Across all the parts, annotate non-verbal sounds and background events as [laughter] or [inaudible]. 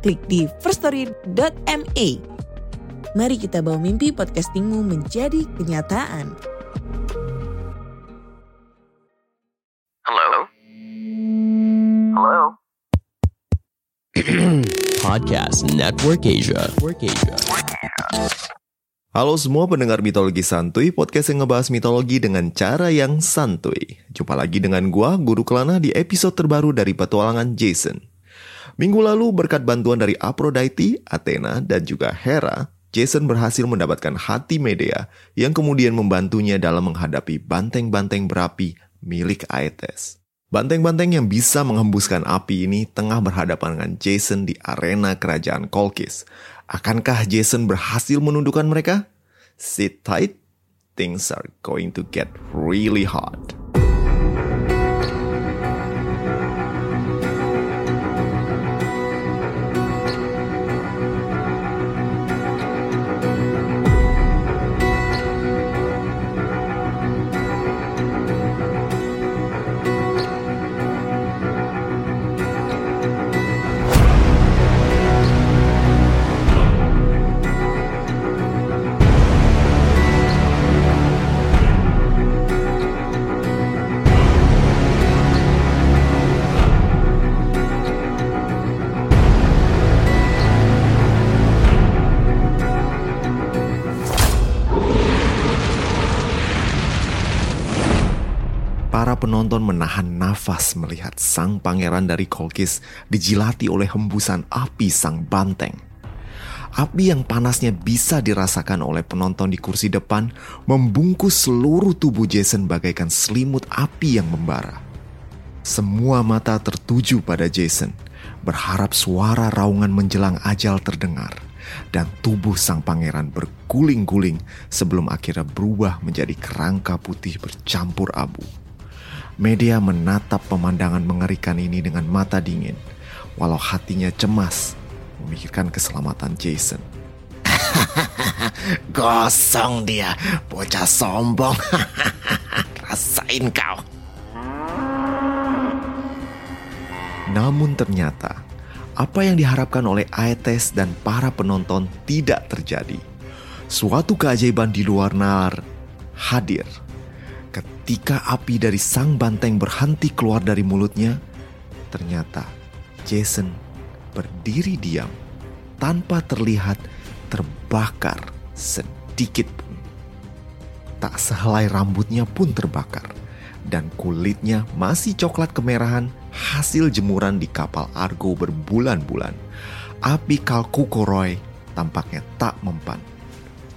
klik di firststory.me. Mari kita bawa mimpi podcastingmu menjadi kenyataan. Hello? Hello? [clears throat] Podcast Network Asia. Network Asia. Halo semua pendengar mitologi santuy, podcast yang ngebahas mitologi dengan cara yang santuy. Jumpa lagi dengan gua, Guru Kelana di episode terbaru dari petualangan Jason. Minggu lalu berkat bantuan dari Aphrodite, Athena, dan juga Hera, Jason berhasil mendapatkan hati Medea yang kemudian membantunya dalam menghadapi banteng-banteng berapi milik Aetes. Banteng-banteng yang bisa menghembuskan api ini tengah berhadapan dengan Jason di arena kerajaan Kolkis. Akankah Jason berhasil menundukkan mereka? Sit tight, things are going to get really hot. Penonton menahan nafas melihat sang pangeran dari Kolkis dijilati oleh hembusan api sang banteng. Api yang panasnya bisa dirasakan oleh penonton di kursi depan membungkus seluruh tubuh Jason bagaikan selimut api yang membara. Semua mata tertuju pada Jason, berharap suara raungan menjelang ajal terdengar, dan tubuh sang pangeran berguling-guling sebelum akhirnya berubah menjadi kerangka putih bercampur abu. Media menatap pemandangan mengerikan ini dengan mata dingin, walau hatinya cemas memikirkan keselamatan Jason. [laughs] Gosong dia, bocah sombong. [laughs] Rasain kau. Namun ternyata, apa yang diharapkan oleh Aetes dan para penonton tidak terjadi. Suatu keajaiban di luar nalar hadir Ketika api dari sang banteng berhenti keluar dari mulutnya, ternyata Jason berdiri diam tanpa terlihat terbakar sedikit pun. Tak sehelai rambutnya pun terbakar dan kulitnya masih coklat kemerahan hasil jemuran di kapal Argo berbulan-bulan. Api Kalkukoroy tampaknya tak mempan.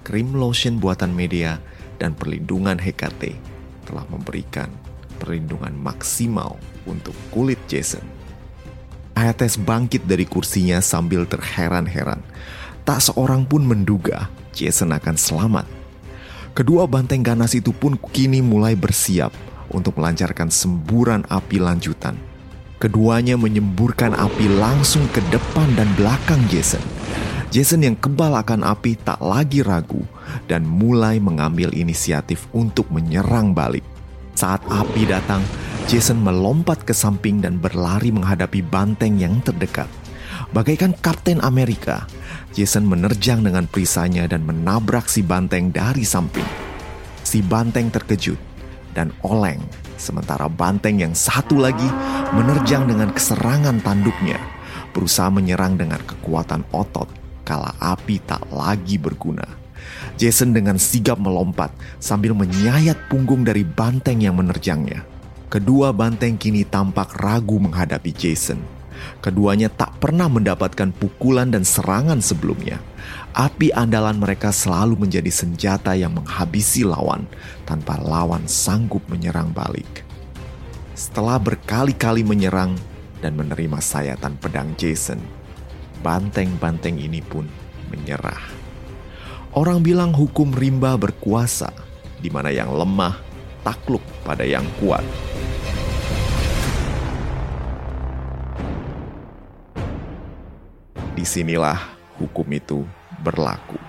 Krim lotion buatan media dan perlindungan Hekate telah memberikan perlindungan maksimal untuk kulit Jason. Aetes bangkit dari kursinya sambil terheran-heran. Tak seorang pun menduga Jason akan selamat. Kedua banteng ganas itu pun kini mulai bersiap untuk melancarkan semburan api lanjutan. Keduanya menyemburkan api langsung ke depan dan belakang Jason. Jason yang kebal akan api tak lagi ragu dan mulai mengambil inisiatif untuk menyerang balik. Saat api datang, Jason melompat ke samping dan berlari menghadapi banteng yang terdekat. Bagaikan Kapten Amerika, Jason menerjang dengan perisanya dan menabrak si banteng dari samping. Si banteng terkejut dan oleng, sementara banteng yang satu lagi menerjang dengan keserangan tanduknya, berusaha menyerang dengan kekuatan otot kala api tak lagi berguna. Jason dengan sigap melompat sambil menyayat punggung dari banteng yang menerjangnya. Kedua banteng kini tampak ragu menghadapi Jason. Keduanya tak pernah mendapatkan pukulan dan serangan sebelumnya. Api andalan mereka selalu menjadi senjata yang menghabisi lawan tanpa lawan sanggup menyerang balik. Setelah berkali-kali menyerang dan menerima sayatan pedang Jason, banteng-banteng ini pun menyerah. Orang bilang hukum rimba berkuasa, di mana yang lemah takluk pada yang kuat. Di sinilah hukum itu berlaku.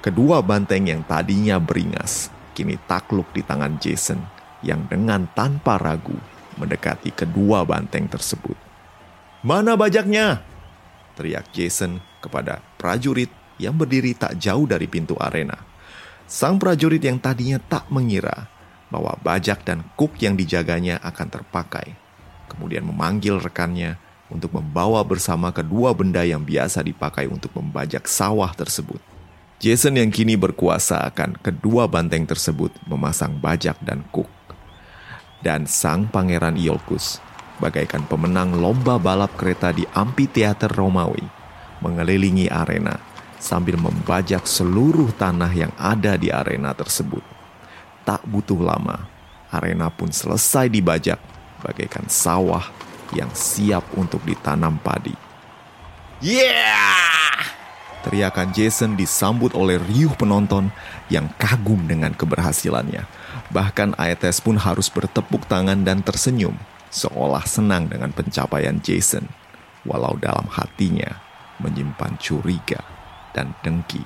Kedua banteng yang tadinya beringas, kini takluk di tangan Jason yang dengan tanpa ragu mendekati kedua banteng tersebut. Mana bajaknya? Teriak Jason kepada prajurit yang berdiri tak jauh dari pintu arena. Sang prajurit yang tadinya tak mengira bahwa bajak dan kuk yang dijaganya akan terpakai. Kemudian memanggil rekannya untuk membawa bersama kedua benda yang biasa dipakai untuk membajak sawah tersebut. Jason yang kini berkuasa akan kedua banteng tersebut memasang bajak dan kuk. Dan sang pangeran Iolcus, bagaikan pemenang lomba balap kereta di amphitheater Romawi, mengelilingi arena sambil membajak seluruh tanah yang ada di arena tersebut. Tak butuh lama, arena pun selesai dibajak bagaikan sawah yang siap untuk ditanam padi. Yeah! Teriakan Jason disambut oleh riuh penonton yang kagum dengan keberhasilannya. Bahkan Aetes pun harus bertepuk tangan dan tersenyum, seolah senang dengan pencapaian Jason, walau dalam hatinya menyimpan curiga dan dengki.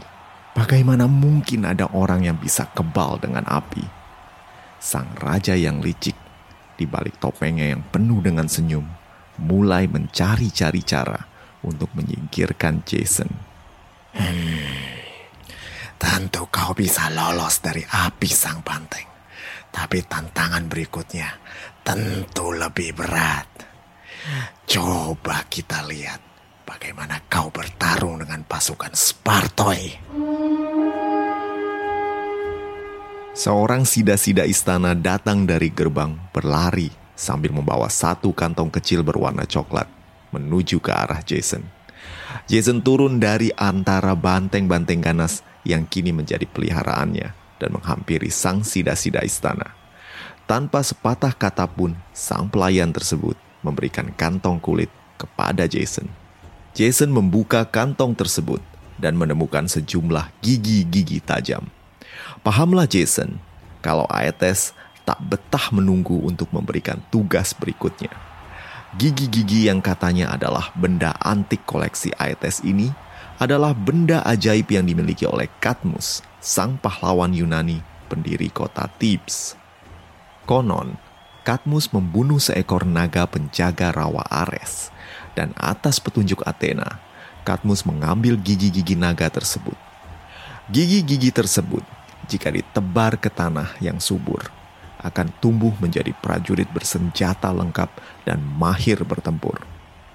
Bagaimana mungkin ada orang yang bisa kebal dengan api? Sang raja yang licik di balik topengnya yang penuh dengan senyum, mulai mencari-cari cara untuk menyingkirkan Jason. Hmm, tentu kau bisa lolos dari api sang banteng. Tapi tantangan berikutnya tentu lebih berat. Coba kita lihat bagaimana kau bertarung dengan pasukan Spartoi. Seorang sida-sida istana datang dari gerbang berlari sambil membawa satu kantong kecil berwarna coklat menuju ke arah Jason. Jason turun dari antara banteng-banteng ganas yang kini menjadi peliharaannya dan menghampiri sang sida-sida istana. Tanpa sepatah kata pun, sang pelayan tersebut memberikan kantong kulit kepada Jason. Jason membuka kantong tersebut dan menemukan sejumlah gigi-gigi tajam. Pahamlah Jason, kalau Aetes tak betah menunggu untuk memberikan tugas berikutnya. Gigi-gigi yang katanya adalah benda antik koleksi Aetes ini adalah benda ajaib yang dimiliki oleh Katmus, sang pahlawan Yunani pendiri kota Thebes. Konon, Katmus membunuh seekor naga penjaga rawa Ares, dan atas petunjuk Athena, Katmus mengambil gigi-gigi naga tersebut. Gigi-gigi tersebut jika ditebar ke tanah yang subur, akan tumbuh menjadi prajurit bersenjata lengkap dan mahir bertempur.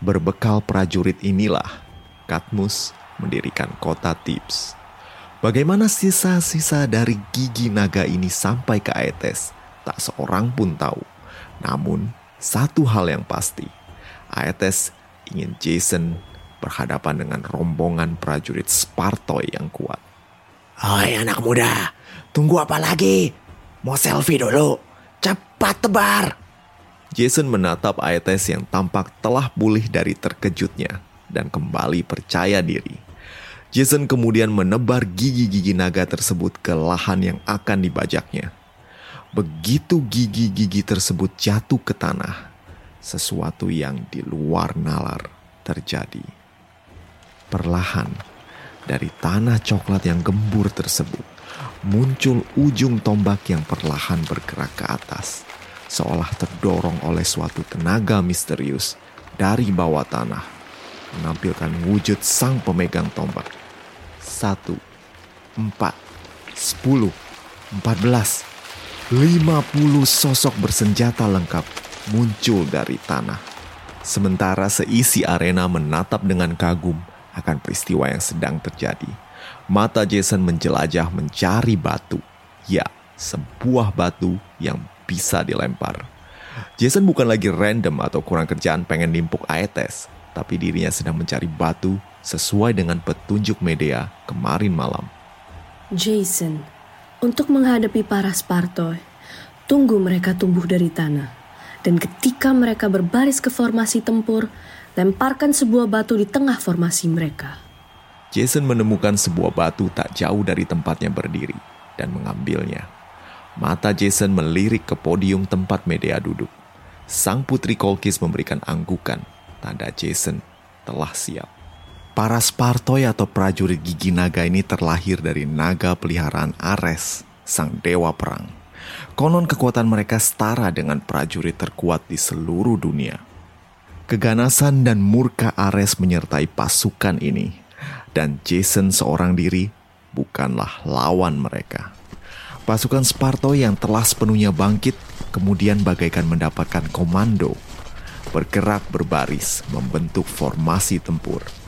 Berbekal prajurit inilah, Katmus mendirikan kota Tips. Bagaimana sisa-sisa dari gigi naga ini sampai ke Aetes, tak seorang pun tahu. Namun, satu hal yang pasti, Aetes ingin Jason berhadapan dengan rombongan prajurit Spartoi yang kuat. Hai anak muda, Tunggu apa lagi? Mau selfie dulu? Cepat tebar! Jason menatap Aetes yang tampak telah pulih dari terkejutnya dan kembali percaya diri. Jason kemudian menebar gigi-gigi naga tersebut ke lahan yang akan dibajaknya. Begitu gigi-gigi tersebut jatuh ke tanah, sesuatu yang di luar nalar terjadi. Perlahan, dari tanah coklat yang gembur tersebut, muncul ujung tombak yang perlahan bergerak ke atas, seolah terdorong oleh suatu tenaga misterius dari bawah tanah, menampilkan wujud sang pemegang tombak. Satu, empat, sepuluh, empat belas, lima puluh sosok bersenjata lengkap muncul dari tanah. Sementara seisi arena menatap dengan kagum akan peristiwa yang sedang terjadi Mata Jason menjelajah mencari batu. Ya, sebuah batu yang bisa dilempar. Jason bukan lagi random atau kurang kerjaan pengen nimpuk Aetes, tapi dirinya sedang mencari batu sesuai dengan petunjuk media kemarin malam. Jason, untuk menghadapi para Spartoi, tunggu mereka tumbuh dari tanah. Dan ketika mereka berbaris ke formasi tempur, lemparkan sebuah batu di tengah formasi mereka. Jason menemukan sebuah batu tak jauh dari tempatnya berdiri dan mengambilnya. Mata Jason melirik ke podium tempat Medea duduk. Sang putri Kolkis memberikan anggukan, tanda Jason telah siap. Para Spartoi atau prajurit gigi naga ini terlahir dari naga peliharaan Ares, sang dewa perang. Konon kekuatan mereka setara dengan prajurit terkuat di seluruh dunia. Keganasan dan murka Ares menyertai pasukan ini, dan Jason seorang diri bukanlah lawan mereka. Pasukan Spartoi yang telah sepenuhnya bangkit kemudian bagaikan mendapatkan komando, bergerak berbaris membentuk formasi tempur.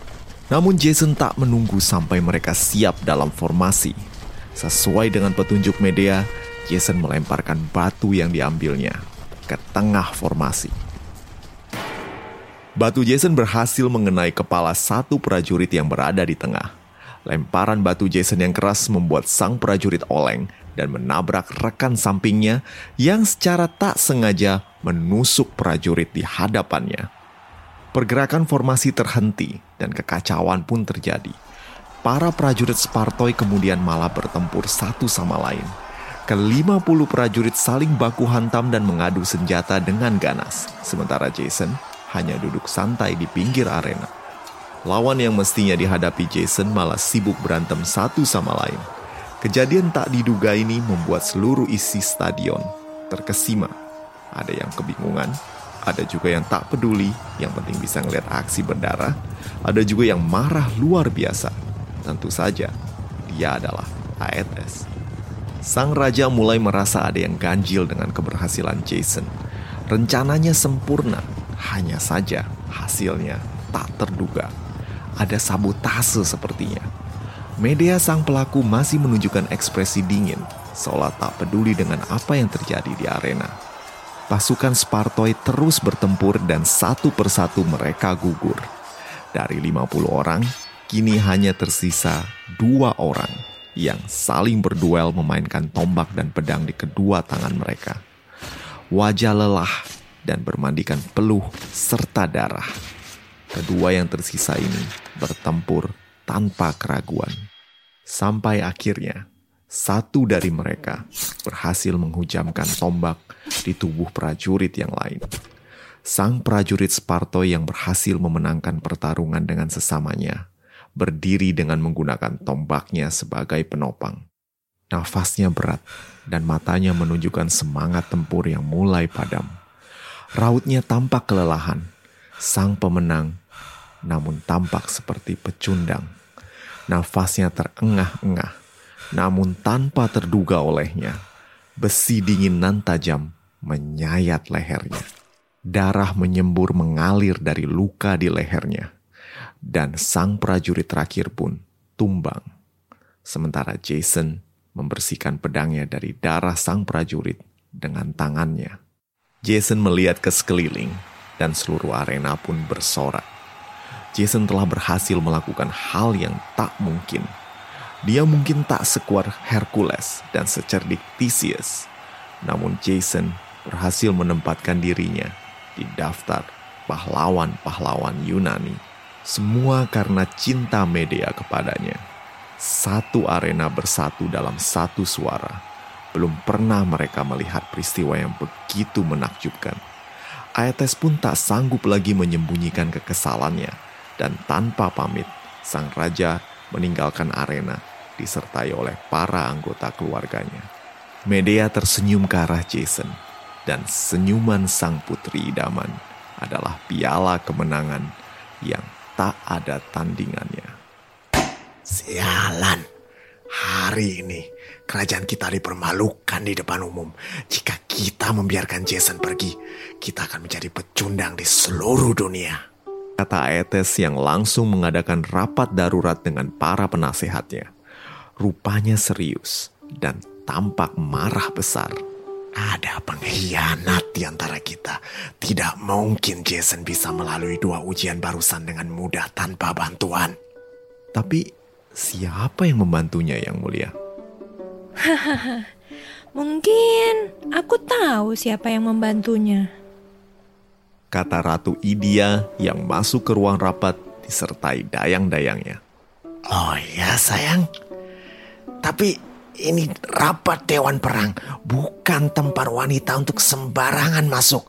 Namun Jason tak menunggu sampai mereka siap dalam formasi. Sesuai dengan petunjuk media, Jason melemparkan batu yang diambilnya ke tengah formasi. Batu Jason berhasil mengenai kepala satu prajurit yang berada di tengah. Lemparan batu Jason yang keras membuat sang prajurit oleng dan menabrak rekan sampingnya yang secara tak sengaja menusuk prajurit di hadapannya. Pergerakan formasi terhenti dan kekacauan pun terjadi. Para prajurit Spartoi kemudian malah bertempur satu sama lain. Ke-50 prajurit saling baku hantam dan mengadu senjata dengan ganas. Sementara Jason hanya duduk santai di pinggir arena. Lawan yang mestinya dihadapi Jason malah sibuk berantem satu sama lain. Kejadian tak diduga ini membuat seluruh isi stadion terkesima. Ada yang kebingungan, ada juga yang tak peduli, yang penting bisa ngeliat aksi berdarah. Ada juga yang marah luar biasa. Tentu saja, dia adalah Aetes. Sang raja mulai merasa ada yang ganjil dengan keberhasilan Jason. Rencananya sempurna, hanya saja hasilnya tak terduga. Ada sabotase sepertinya. Media sang pelaku masih menunjukkan ekspresi dingin, seolah tak peduli dengan apa yang terjadi di arena pasukan Spartoi terus bertempur dan satu persatu mereka gugur. Dari 50 orang, kini hanya tersisa dua orang yang saling berduel memainkan tombak dan pedang di kedua tangan mereka. Wajah lelah dan bermandikan peluh serta darah. Kedua yang tersisa ini bertempur tanpa keraguan. Sampai akhirnya, satu dari mereka berhasil menghujamkan tombak di tubuh prajurit yang lain. Sang prajurit Sparto yang berhasil memenangkan pertarungan dengan sesamanya, berdiri dengan menggunakan tombaknya sebagai penopang. Nafasnya berat dan matanya menunjukkan semangat tempur yang mulai padam. Rautnya tampak kelelahan. Sang pemenang namun tampak seperti pecundang. Nafasnya terengah-engah namun tanpa terduga olehnya, besi dingin nan tajam menyayat lehernya. Darah menyembur mengalir dari luka di lehernya. Dan sang prajurit terakhir pun tumbang. Sementara Jason membersihkan pedangnya dari darah sang prajurit dengan tangannya. Jason melihat ke sekeliling dan seluruh arena pun bersorak. Jason telah berhasil melakukan hal yang tak mungkin – dia mungkin tak sekuat Hercules dan secerdik Theseus, namun Jason berhasil menempatkan dirinya di daftar pahlawan-pahlawan Yunani. Semua karena cinta media kepadanya. Satu arena bersatu dalam satu suara. Belum pernah mereka melihat peristiwa yang begitu menakjubkan. Aetes pun tak sanggup lagi menyembunyikan kekesalannya. Dan tanpa pamit, sang raja meninggalkan arena disertai oleh para anggota keluarganya. Medea tersenyum ke arah Jason, dan senyuman sang putri idaman adalah piala kemenangan yang tak ada tandingannya. Sialan, hari ini kerajaan kita dipermalukan di depan umum. Jika kita membiarkan Jason pergi, kita akan menjadi pecundang di seluruh dunia. Kata Aetes yang langsung mengadakan rapat darurat dengan para penasehatnya rupanya serius dan tampak marah besar. Ada pengkhianat di antara kita. Tidak mungkin Jason bisa melalui dua ujian barusan dengan mudah tanpa bantuan. Tapi siapa yang membantunya yang mulia? Hahaha, [laughs] mungkin aku tahu siapa yang membantunya. kata Ratu Idia yang masuk ke ruang rapat disertai dayang-dayangnya. Oh ya sayang, tapi ini rapat Dewan Perang, bukan tempat wanita untuk sembarangan masuk.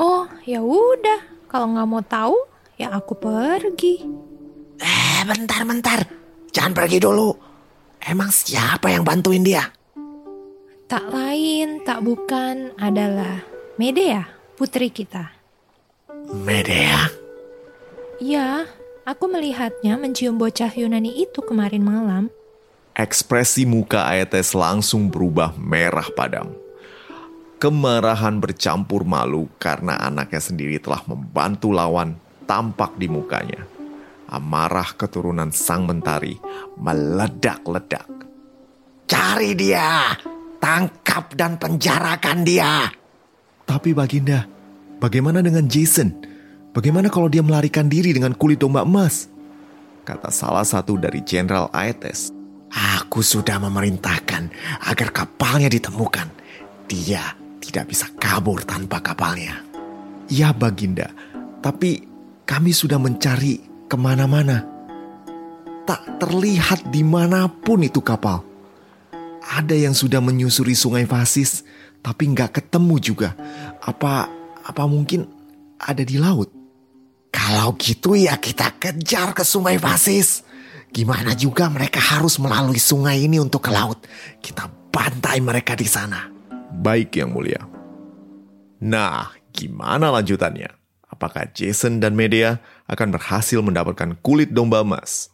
Oh, ya udah. Kalau nggak mau tahu, ya aku pergi. Eh, bentar-bentar. Jangan pergi dulu. Emang siapa yang bantuin dia? Tak lain, tak bukan adalah Medea, putri kita. Medea? Ya, aku melihatnya mencium bocah Yunani itu kemarin malam. Ekspresi muka Aetes langsung berubah merah padam. Kemarahan bercampur malu karena anaknya sendiri telah membantu lawan tampak di mukanya. Amarah keturunan sang mentari meledak-ledak. Cari dia! Tangkap dan penjarakan dia! Tapi Baginda, bagaimana dengan Jason? Bagaimana kalau dia melarikan diri dengan kulit domba emas? Kata salah satu dari Jenderal Aetes. Aku sudah memerintahkan agar kapalnya ditemukan. Dia tidak bisa kabur tanpa kapalnya. Ya Baginda, tapi kami sudah mencari ke mana-mana. Tak terlihat di mana pun itu kapal. Ada yang sudah menyusuri sungai Fasis, tapi nggak ketemu juga. Apa apa mungkin ada di laut? Kalau gitu ya kita kejar ke sungai Fasis. Gimana juga mereka harus melalui sungai ini untuk ke laut. Kita bantai mereka di sana. Baik yang mulia. Nah, gimana lanjutannya? Apakah Jason dan Medea akan berhasil mendapatkan kulit domba emas?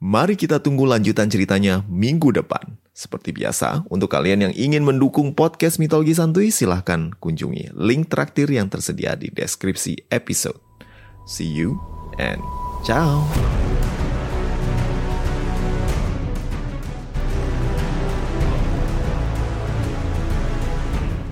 Mari kita tunggu lanjutan ceritanya minggu depan. Seperti biasa, untuk kalian yang ingin mendukung podcast Mitologi Santuy, silahkan kunjungi link traktir yang tersedia di deskripsi episode. See you and ciao!